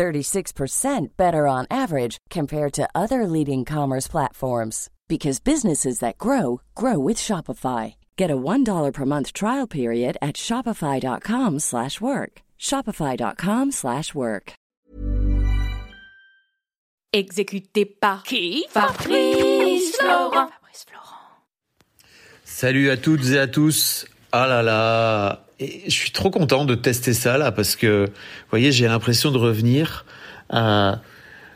36% better on average compared to other leading commerce platforms because businesses that grow grow with Shopify. Get a $1 per month trial period at shopify.com/work. shopify.com/work. Exécuté par qui Fabrice Florent. Fabrice Florent. Salut à toutes et à tous. Ah là là, et je suis trop content de tester ça là parce que, vous voyez, j'ai l'impression de revenir à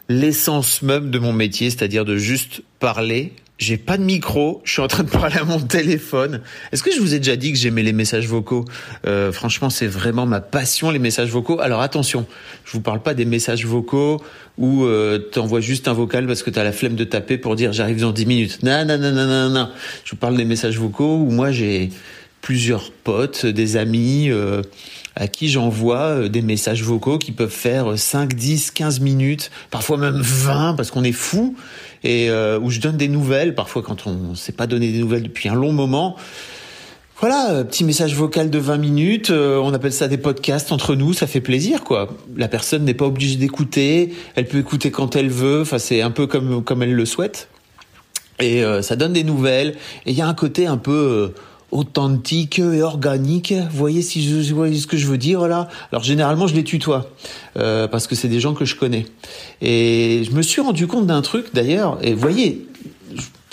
l'essence même de mon métier, c'est-à-dire de juste parler j'ai pas de micro, je suis en train de parler à mon téléphone. Est-ce que je vous ai déjà dit que j'aimais les messages vocaux? Euh, Franchement, c'est vraiment ma passion, les messages vocaux. Alors attention, je vous parle pas des messages vocaux où euh, tu envoies juste un vocal parce que tu as la flemme de taper pour dire j'arrive dans 10 minutes. Non, non, non, non, non, non. Je vous parle des messages vocaux où moi j'ai plusieurs potes, des amis euh, à qui j'envoie euh, des messages vocaux qui peuvent faire 5, 10, 15 minutes, parfois même 20 parce qu'on est fou et euh, où je donne des nouvelles, parfois quand on ne s'est pas donné des nouvelles depuis un long moment. Voilà, petit message vocal de 20 minutes, on appelle ça des podcasts entre nous, ça fait plaisir quoi. La personne n'est pas obligée d'écouter, elle peut écouter quand elle veut, enfin c'est un peu comme comme elle le souhaite. Et ça donne des nouvelles et il y a un côté un peu authentique et organique. Vous voyez si je, vous ce que je veux dire là? Alors généralement je les tutoie euh, parce que c'est des gens que je connais. Et je me suis rendu compte d'un truc d'ailleurs. Et vous voyez,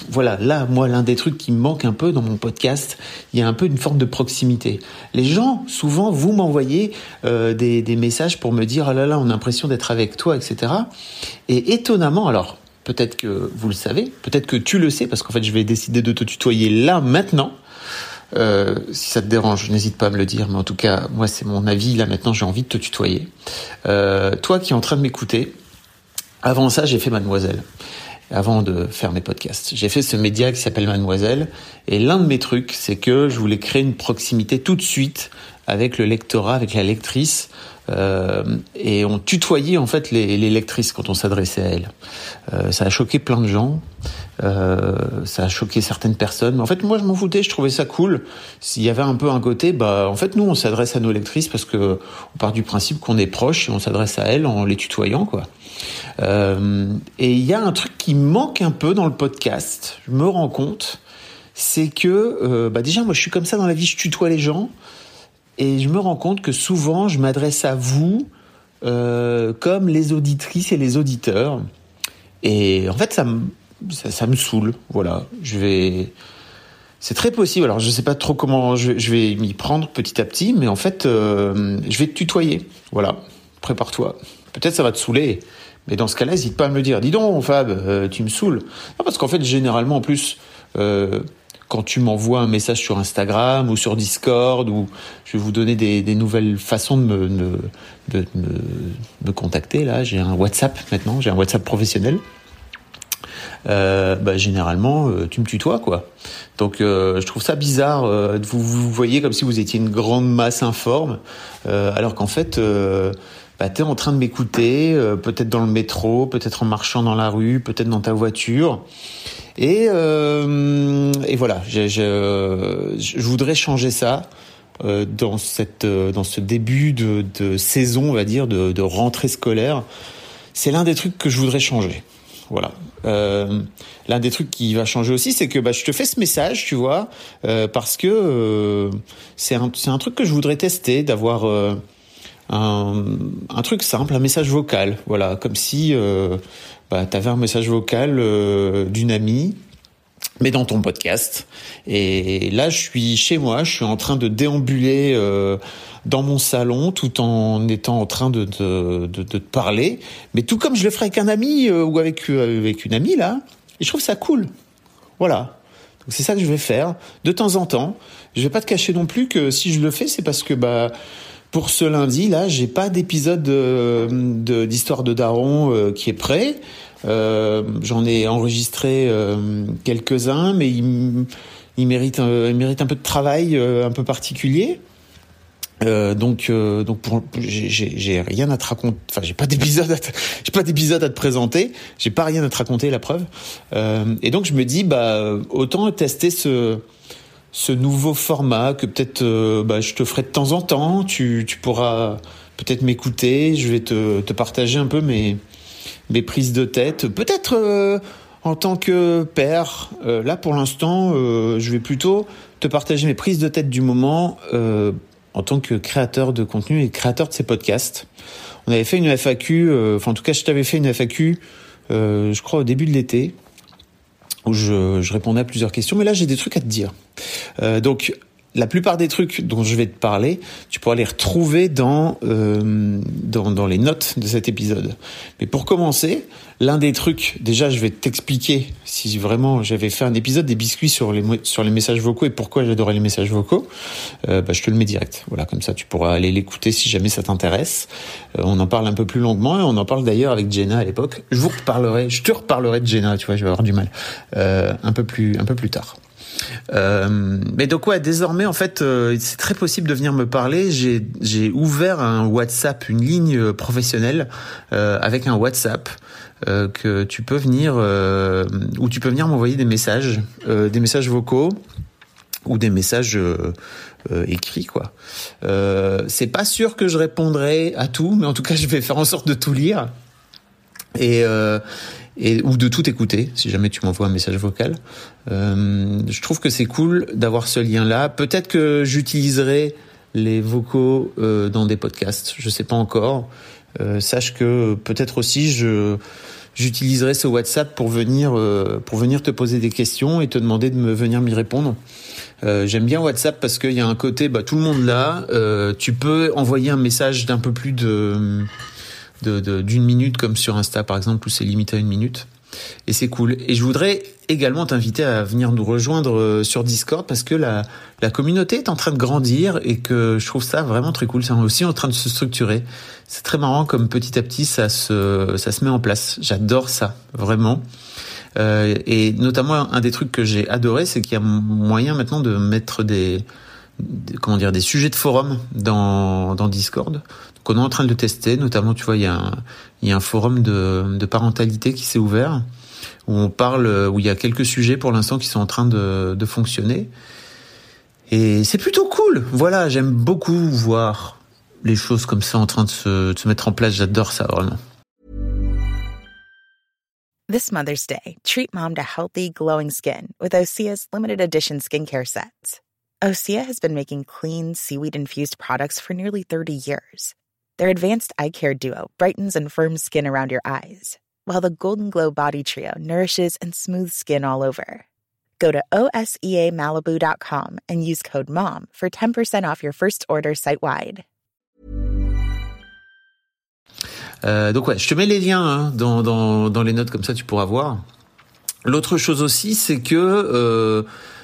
voilà, là, moi, l'un des trucs qui me manque un peu dans mon podcast, il y a un peu une forme de proximité. Les gens, souvent, vous m'envoyez euh, des, messages pour me dire, ah là là, on a l'impression d'être avec toi, etc. Et étonnamment, alors, peut-être que vous le savez, peut-être que tu le sais, parce qu'en fait, je vais décider de te tutoyer là, maintenant. Euh, si ça te dérange, n'hésite pas à me le dire. Mais en tout cas, moi, c'est mon avis. Là, maintenant, j'ai envie de te tutoyer. Euh, toi qui es en train de m'écouter, avant ça, j'ai fait Mademoiselle. Avant de faire mes podcasts, j'ai fait ce média qui s'appelle Mademoiselle. Et l'un de mes trucs, c'est que je voulais créer une proximité tout de suite avec le lectorat, avec la lectrice, euh, et on tutoyait en fait les, lectrices quand on s'adressait à elles. Euh, ça a choqué plein de gens, euh, ça a choqué certaines personnes. Mais en fait, moi, je m'en foutais, je trouvais ça cool. S'il y avait un peu un côté, bah, en fait, nous, on s'adresse à nos lectrices parce que on part du principe qu'on est proche et on s'adresse à elles en les tutoyant, quoi. Et il y a un truc qui manque un peu dans le podcast. Je me rends compte, c'est que, bah, déjà, moi, je suis comme ça dans la vie, je tutoie les gens. Et je me rends compte que souvent, je m'adresse à vous euh, comme les auditrices et les auditeurs. Et en fait, ça me, ça, me saoule. Voilà, je vais. C'est très possible. Alors, je ne sais pas trop comment je, vais m'y prendre petit à petit, mais en fait, euh, je vais te tutoyer. Voilà, prépare-toi. Peut-être ça va te saouler, mais dans ce cas-là, n'hésite pas à me le dire. Dis donc, Fab, euh, tu me saoules. Parce qu'en fait, généralement, en plus, quand tu m'envoies un message sur Instagram ou sur Discord, ou je vais vous donner des, nouvelles façons de me, de, me, contacter. Là, j'ai un WhatsApp maintenant, j'ai un WhatsApp professionnel. Euh, bah, généralement, euh, tu me tutoies, quoi. Donc, euh, je trouve ça bizarre. vous vous voyez comme si vous étiez une grande masse informe, alors qu'en fait, bah, tu es en train de m'écouter, peut-être dans le métro, peut-être en marchant dans la rue, peut-être dans ta voiture. Et, et voilà, je, voudrais changer ça euh, dans, cette, euh, dans ce début de, saison, on va dire, de, rentrée scolaire. C'est l'un des trucs que je voudrais changer. Voilà. Euh, l'un des trucs qui va changer aussi, c'est que bah, je te fais ce message, tu vois, parce que c'est un, un truc que je voudrais tester, d'avoir un, truc simple, un message vocal, voilà, comme si bah, tu avais un message vocal d'une amie mais dans ton podcast. Et là, je suis chez moi, je suis en train de déambuler euh, dans mon salon tout en étant en train de, de, de, de, te parler, mais tout comme je le ferais avec un ami euh, ou avec, avec une amie, là. Et je trouve ça cool. Voilà. Donc c'est ça que je vais faire de temps en temps. Je vais pas te cacher non plus que si je le fais, c'est parce que bah pour ce lundi, là, j'ai pas d'épisode d'histoire de, d'histoire de Daron euh, qui est prêt. J'en ai enregistré quelques-uns, mais ils, méritent, ils méritent un peu de travail un peu particulier. Euh, donc, euh, donc j'ai rien à te raconter. Enfin, j'ai pas d'épisode, j'ai pas d'épisode à te présenter. J'ai pas rien à te raconter, la preuve. Euh, et donc je me dis, bah, autant tester ce ce nouveau format que peut-être, euh, bah, je te ferai de temps en temps. Tu, tu pourras peut-être m'écouter. Je vais te, te partager un peu mes mes prises de tête. Peut-être euh, en tant que père. là, pour l'instant, je vais plutôt te partager mes prises de tête du moment en tant que créateur de contenu et créateur de ces podcasts. On avait fait une FAQ, euh, enfin en tout cas je t'avais fait une FAQ, euh, je crois au début de l'été, où je, je, répondais à plusieurs questions, mais là j'ai des trucs à te dire. Euh, donc la plupart des trucs dont je vais te parler, tu pourras les retrouver dans, euh, dans, dans les notes de cet épisode. Mais pour commencer, l'un des trucs, déjà, je vais t'expliquer si vraiment j'avais fait un épisode des biscuits sur les sur les messages vocaux et pourquoi j'adorais les messages vocaux. Euh, bah, je te le mets direct. Voilà, comme ça, tu pourras aller l'écouter si jamais ça t'intéresse. Euh, on en parle un peu plus longuement et on en parle d'ailleurs avec Jenna à l'époque. Je vous reparlerai, je te reparlerai de Jenna. Tu vois, je vais avoir du mal euh, un peu plus un peu plus tard. Euh, mais donc ouais, désormais en fait, euh, c'est très possible de venir me parler. J'ai ouvert un WhatsApp, une ligne professionnelle euh, avec un WhatsApp. Euh, que tu peux venir euh, où tu peux venir m'envoyer des messages, des messages vocaux ou des messages écrits quoi. c'est pas sûr que je répondrai à tout, mais en tout cas je vais faire en sorte de tout lire. Et, et ou de tout écouter si jamais tu m'envoies un message vocal. Euh, je trouve que c'est cool d'avoir ce lien-là. Peut-être que j'utiliserai les vocaux euh, dans des podcasts. Je sais pas encore. Euh, sache que peut-être aussi je j'utiliserai ce WhatsApp pour venir euh, pour venir te poser des questions et te demander de me venir m'y répondre. Euh, J'aime bien WhatsApp parce qu'il y a un côté, bah, tout le monde là. Euh, tu peux envoyer un message d'un peu plus de d'une minute comme sur Insta par exemple où c'est limité à une minute. Et c'est cool. Et je voudrais également t'inviter à venir nous rejoindre euh, sur Discord parce que la, la communauté est en train de grandir et que je trouve ça vraiment très cool. C'est aussi en train de se structurer. C'est très marrant comme petit à petit ça se, ça se met en place. J'adore ça, vraiment. Euh, et notamment un des trucs que j'ai adoré, c'est qu'il y a moyen maintenant de mettre des, comment dire des sujets de forum dans, dans Discord qu'on est en train de tester. Notamment, tu vois, il y a un, forum de, parentalité qui s'est ouvert où on parle, où il y a quelques sujets pour l'instant qui sont en train de, de fonctionner. Et c'est plutôt cool. Voilà, j'aime beaucoup voir les choses comme ça en train de se, de se mettre en place. J'adore ça vraiment. This Mother's Day, treat mom to healthy, glowing skin with Osea's limited edition skincare sets. Osea has been making clean, seaweed infused products for nearly 30 years. Their advanced eye care duo brightens and firms skin around your eyes, while the Golden Glow Body Trio nourishes and smooths skin all over. Go to OSEAMalibu.com and use code MOM for 10% off your first order site wide. Euh, donc, ouais, je te mets les liens hein, dans, dans, dans les notes, comme ça tu pourras voir. L'autre chose aussi, c'est que. Euh,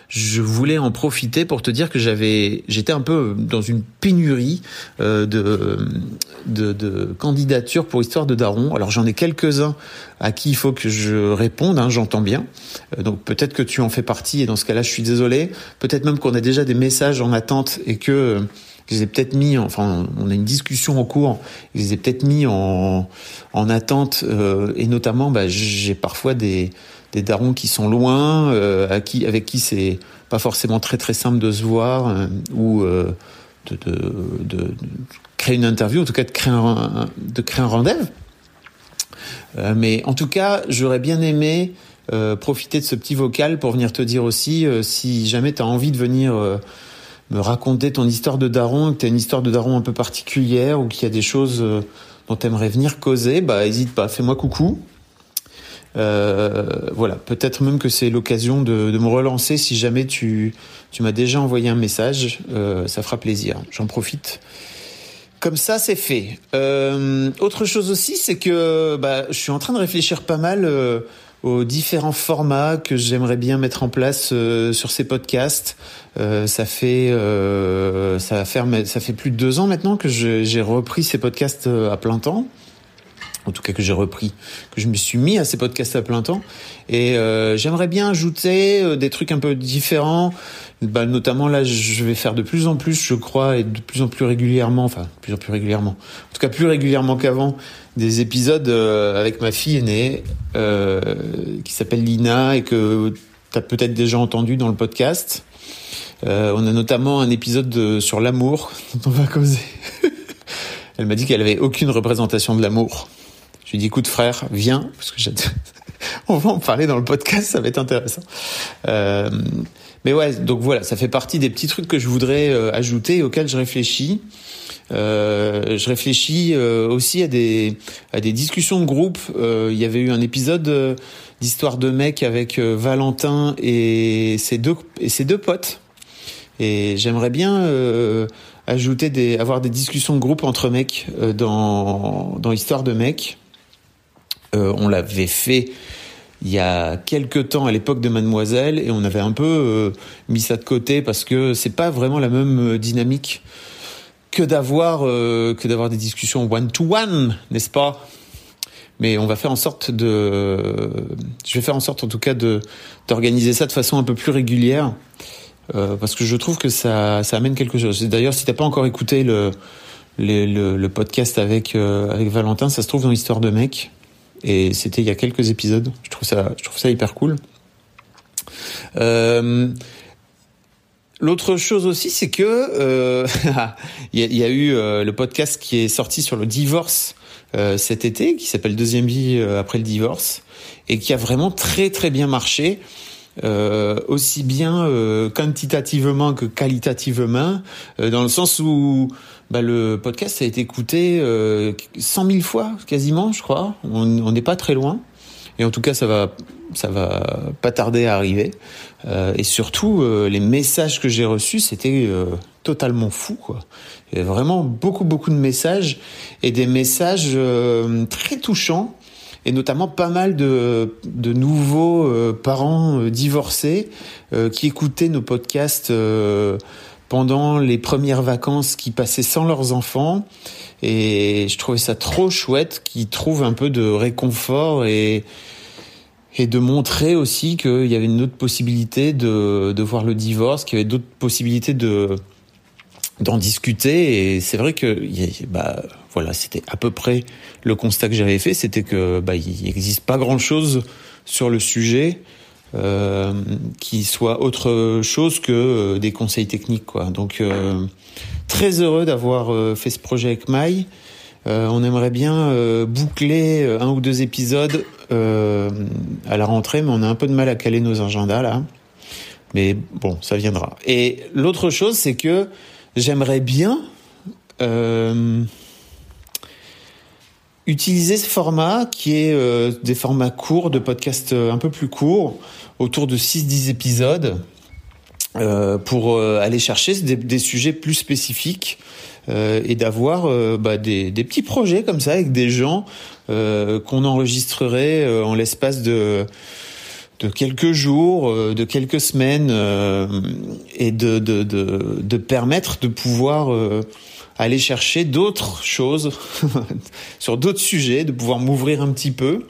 je voulais en profiter pour te dire que j'avais, j'étais un peu dans une pénurie euh, de, de, de candidatures pour Histoire de Daron. Alors j'en ai quelques-uns à qui il faut que je réponde, hein, j'entends bien. Euh, donc peut-être que tu en fais partie et dans ce cas-là, je suis désolé. Peut-être même qu'on a déjà des messages en attente et que je les ai peut-être mis, enfin, on a une discussion en cours, je les ai peut-être mis en, en attente, euh, et notamment, bah, j'ai parfois des, des darons qui sont loin, euh, qui, avec qui c'est pas forcément très très simple de se voir euh, ou euh, de, créer une interview, en tout cas de créer un, rendez-vous. Mais en tout cas, j'aurais bien aimé profiter de ce petit vocal pour venir te dire aussi si jamais tu as envie de venir me raconter ton histoire de daron, que tu as une histoire de daron un peu particulière ou qu'il y a des choses dont tu aimerais venir causer, bah hésite pas, fais-moi coucou. Euh, voilà, peut-être même que c'est l'occasion de, de, me relancer si jamais tu, tu m'as déjà envoyé un message, euh, ça fera plaisir. J'en profite. Comme ça, c'est fait. Euh, autre chose aussi, c'est que bah, je suis en train de réfléchir pas mal euh, aux différents formats que j'aimerais bien mettre en place euh, sur ces podcasts. Ça fait ça va faire ça fait plus de deux ans maintenant que j'ai repris ces podcasts à plein temps. En tout cas que j'ai repris, que je me suis mis à ces podcasts à plein temps. Et euh, j'aimerais bien ajouter euh, des trucs un peu différents. Bah, notamment là, je vais faire de plus en plus, je crois, et de plus en plus régulièrement, enfin, de plus en plus régulièrement, en tout cas plus régulièrement qu'avant, des épisodes euh, avec ma fille aînée, euh, qui s'appelle Lina, et que tu as peut-être déjà entendu dans le podcast. Euh, on a notamment un épisode sur l'amour dont on va causer. Elle m'a dit qu'elle avait aucune représentation de l'amour. Je lui dit, écoute frère, viens, parce que on va en parler dans le podcast, ça va être intéressant. Euh, mais ouais, donc voilà, ça fait partie des petits trucs que je voudrais euh, ajouter auxquels je réfléchis. Euh, je réfléchis euh, aussi à des à des discussions de groupe. Euh, il y avait eu un épisode d'histoire de mec avec Valentin et ses deux et ses deux potes. Et j'aimerais bien ajouter des avoir des discussions de groupe entre mecs dans dans histoire de mec. Euh, on l'avait fait il y a quelques temps à l'époque de Mademoiselle et on avait un peu euh, mis ça de côté parce que c'est pas vraiment la même euh, dynamique que d'avoir des discussions one to one, n'est-ce pas? Mais on va faire en sorte de je vais faire en sorte en tout cas d'organiser ça de façon un peu plus régulière parce que je trouve que ça ça amène quelque chose. D'ailleurs, si t'as pas encore écouté le podcast avec avec Valentin, ça se trouve dans l'histoire de mec. Et c'était il y a quelques épisodes. Je trouve ça, je trouve ça hyper cool. Euh, L'autre chose aussi, c'est que euh, il, y a, eu euh, le podcast qui est sorti sur le divorce euh, cet été, qui s'appelle Deuxième vie euh, après le divorce, et qui a vraiment très très bien marché. Aussi bien quantitativement que qualitativement, dans le sens où bah, le podcast a été écouté euh, 100 000 fois quasiment, je crois. On n'est pas très loin. Et en tout cas, ça va, ça va pas tarder à arriver. Euh, et surtout, euh, les messages que j'ai reçus, c'était totalement fou, quoi. Il y avait vraiment beaucoup, beaucoup de messages et des messages très touchants et notamment pas mal de, de nouveaux euh, parents euh, divorcés euh, qui écoutaient nos podcasts pendant les premières vacances qui passaient sans leurs enfants. Et je trouvais ça trop chouette qu'ils trouvent un peu de réconfort et, de montrer aussi qu'il y avait une autre possibilité de, de voir le divorce, qu'il y avait d'autres possibilités de d'en discuter. Et c'est vrai que bah, voilà, c'était à peu près le constat que j'avais fait, c'était que bah, il n'existe pas grand-chose sur le sujet euh, qui soit autre chose que euh, des conseils techniques. Quoi. Donc euh, très heureux d'avoir fait ce projet avec Maï. On aimerait bien boucler un ou deux épisodes à la rentrée, mais on a un peu de mal à caler nos agendas là. Mais bon, ça viendra. Et l'autre chose, c'est que j'aimerais bien utiliser ce format qui est euh, des formats courts, de podcasts euh, un peu plus courts, autour de 6-10 épisodes, euh, pour euh, aller chercher des, des, sujets plus spécifiques euh, et d'avoir bah, des, des, petits projets comme ça avec des gens qu'on enregistrerait en l'espace de de quelques jours, de quelques semaines, et de, de, de, de, permettre de pouvoir aller chercher d'autres choses sur d'autres sujets, de pouvoir m'ouvrir un petit peu.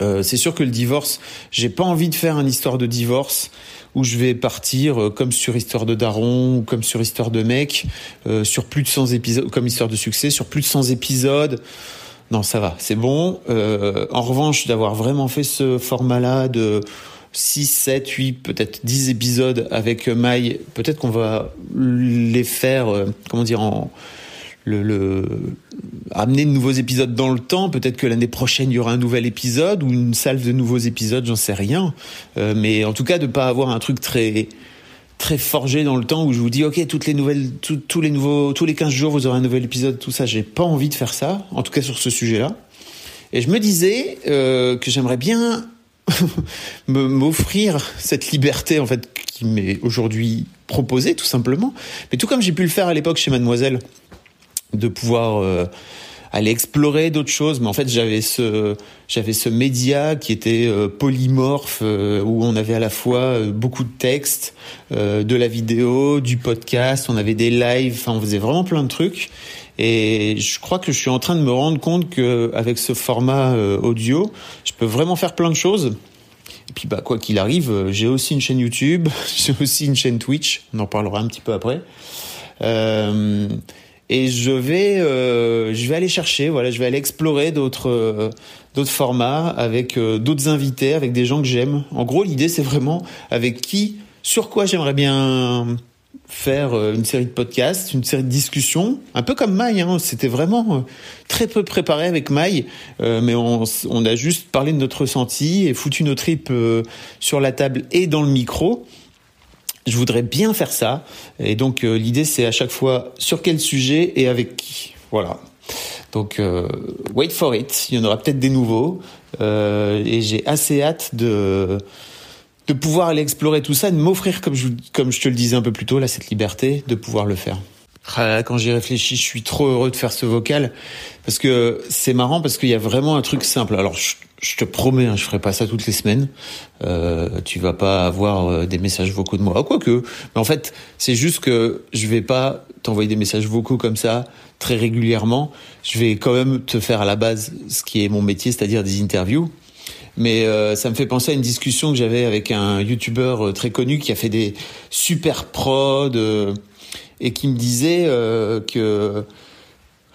Euh, c'est sûr que le divorce, j'ai pas envie de faire une histoire de divorce où je vais partir euh, comme sur Histoire de Daron ou comme sur Histoire de mec, euh, sur plus de 100 épisodes, comme Histoire de succès, sur plus de 100 épisodes. Non, ça va, c'est bon. Euh, en revanche, d'avoir vraiment fait ce format-là de 6, 7, 8, peut-être 10 épisodes avec Maï. Peut-être qu'on va les faire, euh, comment dire, le, amener de nouveaux épisodes dans le temps. Peut-être que l'année prochaine, il y aura un nouvel épisode ou une salve de nouveaux épisodes, j'en sais rien. Euh, mais en tout cas, de pas avoir un truc très très forgé dans le temps où je vous dis ok toutes les nouvelles tous les nouveaux tous les 15 jours vous aurez un nouvel épisode tout ça j'ai pas envie de faire ça en tout cas sur ce sujet là et je me disais euh, que j'aimerais bien m'offrir cette liberté en fait qui m'est aujourd'hui proposée tout simplement. Mais tout comme j'ai pu le faire à l'époque chez Mademoiselle, de pouvoir euh, aller explorer d'autres choses. Mais en fait, j'avais ce j'avais ce média qui était euh, polymorphe euh, où on avait à la fois beaucoup de textes, de la vidéo, du podcast, on avait des lives, enfin on faisait vraiment plein de trucs. Et je crois que je suis en train de me rendre compte que avec ce format audio, je peux vraiment faire plein de choses. Et puis bah quoi qu'il arrive, j'ai aussi une chaîne YouTube, j'ai aussi une chaîne Twitch. On en parlera un petit peu après. Euh, et je vais euh, je vais aller chercher voilà je vais aller explorer d'autres euh, d'autres formats avec euh, d'autres invités avec des gens que j'aime en gros l'idée c'est vraiment avec qui sur quoi j'aimerais bien faire une série de podcasts une série de discussions un peu comme Maï hein, c'était vraiment très peu préparé avec Maï mais on, a juste parlé de notre ressenti et foutu nos tripes sur la table et dans le micro je voudrais bien faire ça. Et donc euh, l'idée c'est à chaque fois sur quel sujet et avec qui. Voilà. Donc euh, wait for it. Il y en aura peut-être des nouveaux. Euh, et j'ai assez hâte de de pouvoir aller explorer tout ça, de m'offrir comme je comme je te le disais un peu plus tôt là cette liberté de pouvoir le faire. Ah, quand j'y réfléchis, je suis trop heureux de faire ce vocal parce que c'est marrant parce qu'il y a vraiment un truc simple. Alors je, te promets, hein, je ferai pas ça toutes les semaines. Euh, tu vas pas avoir euh, des messages vocaux de moi, ah, quoique. Mais en fait, c'est juste que je vais pas t'envoyer des messages vocaux comme ça très régulièrement. Je vais quand même te faire à la base ce qui est mon métier, c'est-à-dire des interviews. Mais euh, ça me fait penser à une discussion que j'avais avec un YouTuber euh, très connu qui a fait des super prods et qui me disait que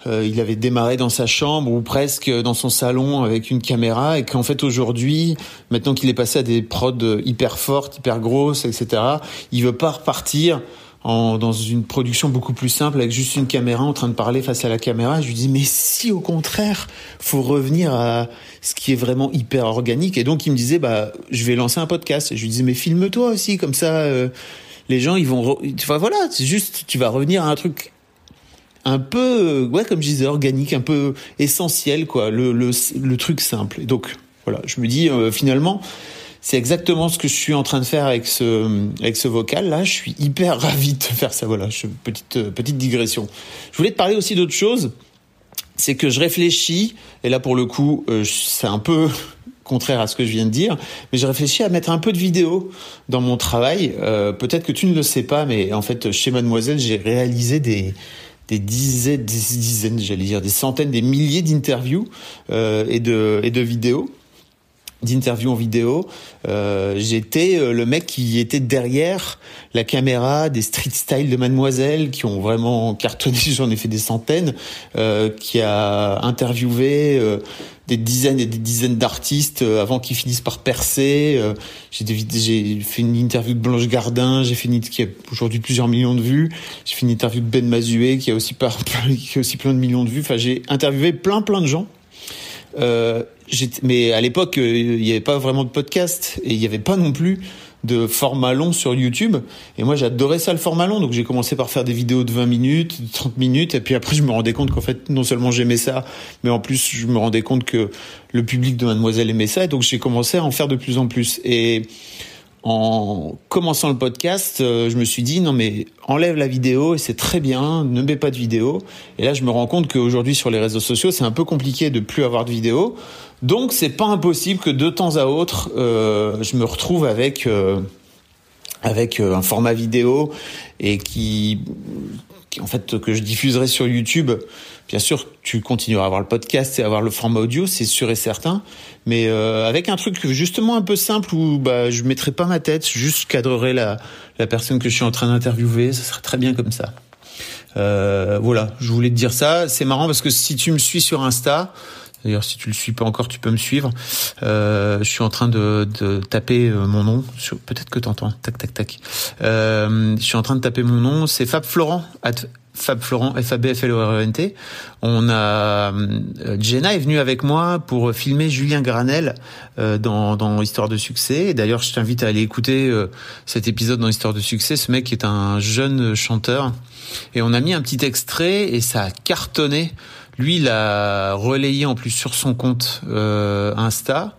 euh, il avait démarré dans sa chambre ou presque dans son salon avec une caméra et qu'en fait aujourd'hui, maintenant qu'il est passé à des prods hyper fortes, hyper grosses, etc., il veut pas repartir en, dans une production beaucoup plus simple avec juste une caméra en train de parler face à la caméra. Je lui dis mais si au contraire, faut revenir à ce qui est vraiment hyper organique. Et donc il me disait bah je vais lancer un podcast. Je lui disais mais filme-toi aussi comme ça. Euh, les gens ils vont enfin voilà c'est juste tu vas revenir à un truc un peu, ouais, comme je disais, organique, un peu essentiel, quoi, le, le, le truc simple. Et donc, voilà, je me dis, euh, finalement, c'est exactement ce que je suis en train de faire avec ce, avec ce vocal. Là, je suis hyper ravi de faire ça. Voilà, je, petite, euh, petite digression. Je voulais te parler aussi d'autre chose. C'est que je réfléchis, et là, pour le coup, euh, c'est un peu contraire à ce que je viens de dire, mais j'ai réfléchi à mettre un peu de vidéo dans mon travail. Euh, Peut-être que tu ne le sais pas, mais en fait, chez Mademoiselle, j'ai réalisé des, des dizaines, des dizaines, j'allais dire des centaines, des milliers d'interviews et de et de vidéos d'interviews en vidéo. Euh, J'étais euh, le mec qui était derrière la caméra des street style de Mademoiselle qui ont vraiment cartonné. J'en ai fait des centaines. Euh, qui a interviewé euh, des dizaines et des dizaines d'artistes euh, avant qu'ils finissent par percer. Euh, j'ai fait une interview de Blanche Gardin, j'ai fait qui a aujourd'hui plusieurs millions de vues. J'ai fait une interview de Ben Mazué qui a aussi par, qui a aussi plein de millions de vues. Enfin, j'ai interviewé plein plein de gens. Euh, mais à l'époque, il n'y avait pas vraiment de podcast et il n'y avait pas non plus de format long sur YouTube. Et moi, j'adorais ça, le format long. Donc, j'ai commencé par faire des vidéos de 20 minutes, de 30 minutes. Et puis après, je me rendais compte qu'en fait, non seulement j'aimais ça, mais en plus, je me rendais compte que le public de Mademoiselle aimait ça. Et donc, j'ai commencé à en faire de plus en plus. Et en commençant le podcast, euh, je me suis dit non mais enlève la vidéo et c'est très bien, ne mets pas de vidéo. Et là, je me rends compte qu'aujourd'hui sur les réseaux sociaux, c'est un peu compliqué de plus avoir de vidéo. Donc c'est pas impossible que de temps à autre, euh, je me retrouve avec euh, avec un format vidéo et qui, en fait que je diffuserai sur YouTube. Bien sûr, tu continueras à avoir le podcast et à avoir le format audio, c'est sûr et certain, mais euh, avec un truc justement un peu simple où bah je mettrai pas ma tête, juste cadrerai la la personne que je suis en train d'interviewer, ça serait très bien comme ça. Euh, voilà, je voulais te dire ça. C'est marrant parce que si tu me suis sur Insta, D'ailleurs, si tu le suis pas encore, tu peux me suivre. Euh, je suis en train de, de taper euh, mon nom. Peut-être que t'entends. Tac, tac, tac. Euh, je suis en train de taper mon nom. C'est Fab Florent. Fab Florent, F A B F L O R E N T. On a euh, Jenna est venue avec moi pour filmer Julien Granel euh, dans, dans Histoire de succès. D'ailleurs, je t'invite à aller écouter euh, cet épisode dans Histoire de succès. Ce mec est un jeune chanteur et on a mis un petit extrait et ça a cartonné. Lui, il a relayé en plus sur son compte euh, Insta.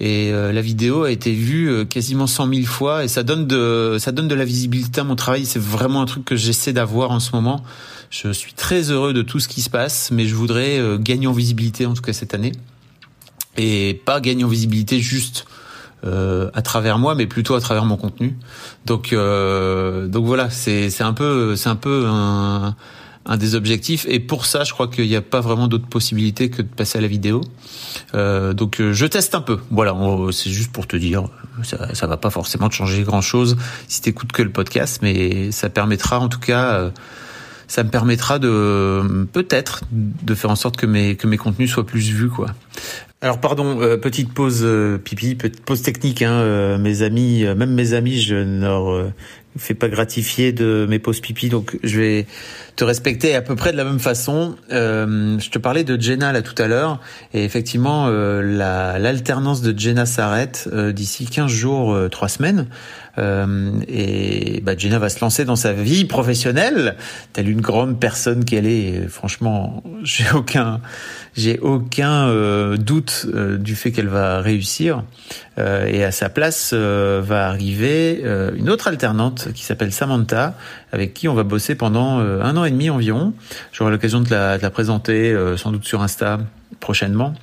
Et euh, la vidéo a été vue euh, quasiment 100 000 fois et ça donne de ça donne de la visibilité à mon travail. C'est vraiment un truc que j'essaie d'avoir en ce moment. Je suis très heureux de tout ce qui se passe, mais je voudrais gagner en visibilité en tout cas cette année et pas gagner en visibilité juste à travers moi, mais plutôt à travers mon contenu. Donc donc voilà, c'est c'est un peu c'est un peu un un des objectifs. Et pour ça, je crois qu'il n'y a pas vraiment d'autre possibilité que de passer à la vidéo. Euh, donc je teste un peu. Voilà, c'est juste pour te dire, ça, ça va pas forcément te changer grand chose si t'écoutes que le podcast, mais ça permettra en tout cas ça me permettra de peut-être de faire en sorte que mes que mes contenus soient plus vus quoi. Alors pardon, euh, petite pause euh, pipi, petite pause technique. Hein, euh, mes amis, même mes amis, je ne leur fais pas gratifier de mes pauses pipi, donc je vais te respecter à peu près de la même façon. je te parlais de Jenna là tout à l'heure, et effectivement, l'alternance de Jenna s'arrête d'ici 15 jours, 3 semaines. Euh, et bah, Jenna va se lancer dans sa vie professionnelle, telle une grande personne qu'elle est. franchement, j'ai aucun, j'ai aucun euh, doute euh, du fait qu'elle va réussir. et à sa place va arriver une autre alternante qui s'appelle Samantha, avec qui on va bosser pendant un an et demi environ. J'aurai l'occasion la, de la présenter sans doute sur Insta prochainement.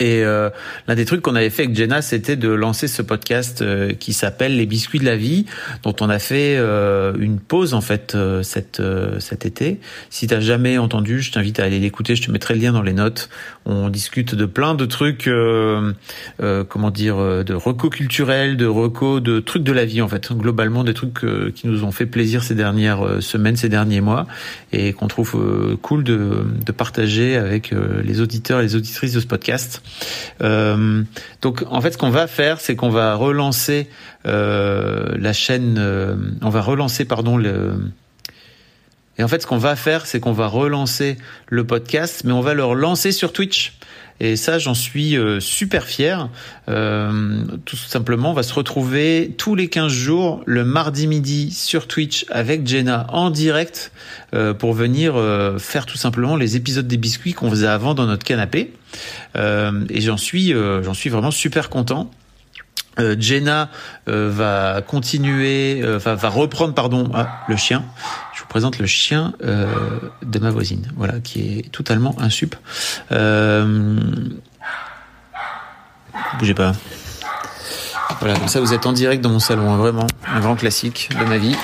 Et euh, l'un des trucs qu'on avait fait avec Jenna, c'était de lancer ce podcast euh, qui s'appelle Les biscuits de la vie, dont on a fait euh, une pause en fait cet cet été. Si t'as jamais entendu, je t'invite à aller l'écouter. Je te mettrai le lien dans les notes. On discute de plein de trucs, comment dire, de recos culturels, de recos, de trucs de la vie en fait. Globalement, des trucs qui nous ont fait plaisir ces dernières semaines, ces derniers mois, et qu'on trouve cool de, de partager avec les auditeurs et les auditrices de ce podcast. Euh, donc en fait, ce qu'on va faire, c'est qu'on va relancer euh, la chaîne. Euh, on va relancer, pardon, le. Et en fait, ce qu'on va faire, c'est qu'on va relancer le podcast, mais on va le relancer sur Twitch. Et ça, j'en suis euh, super fier. Euh, tout simplement, on va se retrouver tous les 15 jours, le mardi midi sur Twitch avec Jenna en direct euh, pour venir faire tout simplement les épisodes des biscuits qu'on faisait avant dans notre canapé. et j'en suis, j'en suis vraiment super content. Euh, Jenna euh, va continuer, euh, va, reprendre, pardon, ah, le chien. Je vous présente le chien de ma voisine, voilà, qui est totalement un sup. bougez pas. Voilà, comme ça vous êtes en direct dans mon salon, hein, vraiment, un grand classique de ma vie.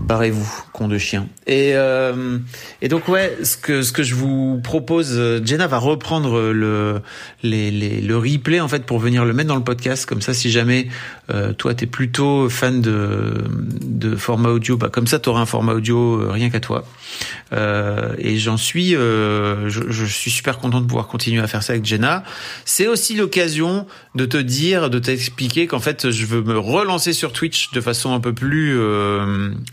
Barrez-vous de chien. Et, euh, et donc ouais, ce que ce que je vous propose, euh, Jenna va reprendre le les, les, le replay en fait pour venir le mettre dans le podcast. Comme ça, si jamais euh, toi t'es plutôt fan de de format audio, bah comme ça t'auras un format audio euh, rien qu'à toi. Euh, et j'en suis, je, je, suis super content de pouvoir continuer à faire ça avec Jenna. C'est aussi l'occasion de te dire, de t'expliquer qu'en fait je veux me relancer sur Twitch de façon un peu plus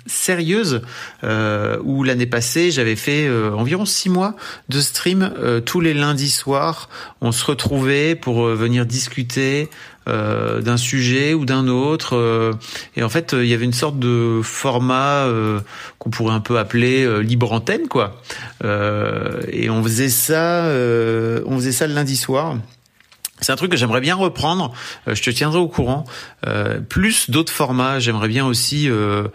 sérieuse euh, où l'année passée j'avais fait euh, environ six mois de stream euh, tous les lundis soirs. On se retrouvait pour venir discuter d'un sujet ou d'un autre. et en fait, il y avait une sorte de format qu'on pourrait un peu appeler libre antenne, quoi. et on faisait ça, on faisait ça le lundi soir. C'est un truc que j'aimerais bien reprendre. Euh, je te tiendrai au courant. Euh, plus d'autres formats. J'aimerais bien aussi euh,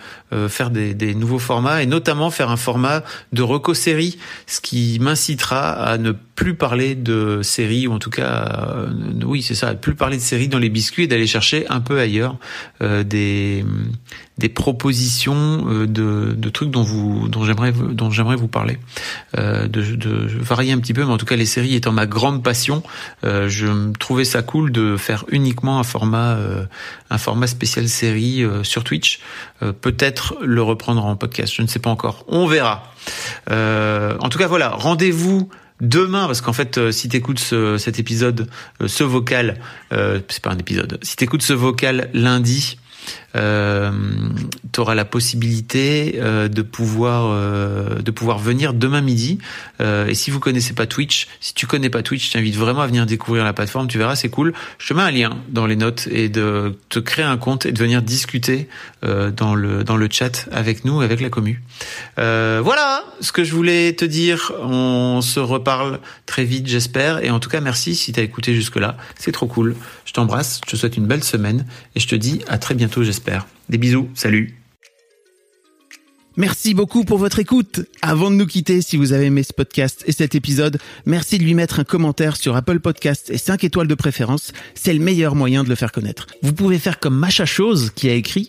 faire des, des, nouveaux formats et notamment faire un format de reco-série, ce qui m'incitera à ne plus parler de séries ou en tout cas, oui c'est ça, plus parler de séries dans les biscuits et d'aller chercher un peu ailleurs des des propositions de, de trucs dont vous dont j'aimerais dont j'aimerais vous parler. de, de varier un petit peu, mais en tout cas les séries étant ma grande passion, je trouver ça cool de faire uniquement un format, euh, un format spécial série euh, sur Twitch. Euh, peut-être le reprendre en podcast, je ne sais pas encore. On verra. en tout cas, voilà, rendez-vous demain, parce qu'en fait, si tu écoutes cet épisode, ce vocal, c'est pas un épisode, si tu écoutes ce vocal lundi, euh, tu auras la possibilité euh, de pouvoir euh, de pouvoir venir demain midi. Euh, et si vous connaissez pas Twitch, si tu connais pas Twitch, je t'invite vraiment à venir découvrir la plateforme. Tu verras, c'est cool. Je te mets un lien dans les notes et de te créer un compte et de venir discuter dans le dans le chat avec nous, avec la commu. voilà ce que je voulais te dire. On se reparle très vite, j'espère. Et en tout cas, merci si tu as écouté jusque là. C'est trop cool. Je t'embrasse. Je te souhaite une belle semaine et je te dis à très bientôt, j'espère. Des bisous, salut. Merci beaucoup pour votre écoute. Avant de nous quitter, si vous avez aimé ce podcast et cet épisode, merci de lui mettre un commentaire sur Apple Podcast et 5 étoiles de préférence. C'est le meilleur moyen de le faire connaître. Vous pouvez faire comme Macha Chose qui a écrit